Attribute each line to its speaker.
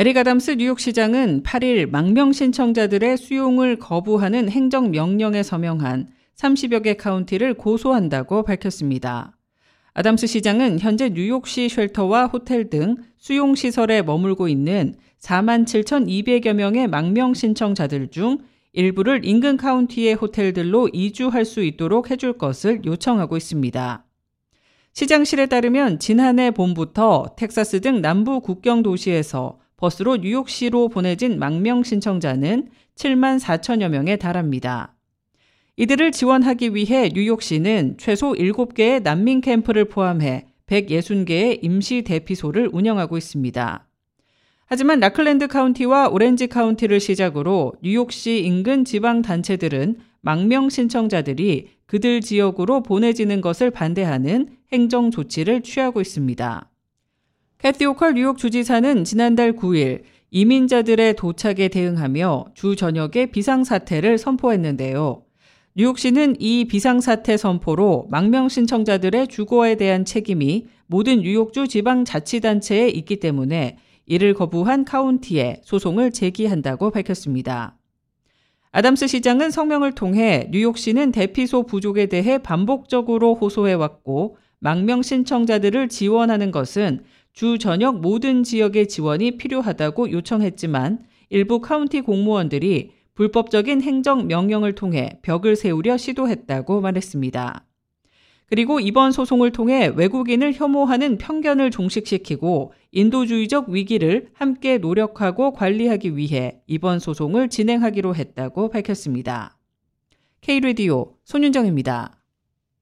Speaker 1: 에릭 아담스 뉴욕시장은 8일 망명 신청자들의 수용을 거부하는 행정명령에 서명한 30여 개 카운티를 고소한다고 밝혔습니다. 아담스 시장은 현재 뉴욕시 shelter와 호텔 등 수용시설에 머물고 있는 4만 7,200여 명의 망명 신청자들 중 일부를 인근 카운티의 호텔들로 이주할 수 있도록 해줄 것을 요청하고 있습니다. 시장실에 따르면 지난해 봄부터 텍사스 등 남부 국경 도시에서 버스로 뉴욕시로 보내진 망명 신청자는 7만 4천여 명에 달합니다. 이들을 지원하기 위해 뉴욕시는 최소 7개의 난민 캠프를 포함해 160개의 임시 대피소를 운영하고 있습니다. 하지만 락랜드 카운티와 오렌지 카운티를 시작으로 뉴욕시 인근 지방 단체들은 망명 신청자들이 그들 지역으로 보내지는 것을 반대하는 행정 조치를 취하고 있습니다. 캐시 호컬 뉴욕 주지사는 지난달 9일 이민자들의 도착에 대응하며 주 전역에 비상사태를 선포했는데요. 뉴욕시는 이 비상사태 선포로 망명 신청자들의 주거에 대한 책임이 모든 뉴욕주 지방자치단체에 있기 때문에 이를 거부한 카운티에 소송을 제기한다고 밝혔습니다. 아담스 시장은 성명을 통해 뉴욕시는 대피소 부족에 대해 반복적으로 호소해왔고 망명 신청자들을 지원하는 것은 주 전역 모든 지역의 지원이 필요하다고 요청했지만 일부 카운티 공무원들이 불법적인 행정 명령을 통해 벽을 세우려 시도했다고 말했습니다. 그리고 이번 소송을 통해 외국인을 혐오하는 편견을 종식시키고 인도주의적 위기를 함께 노력하고 관리하기 위해 이번 소송을 진행하기로 했다고 밝혔습니다. K-Radio 손윤정입니다.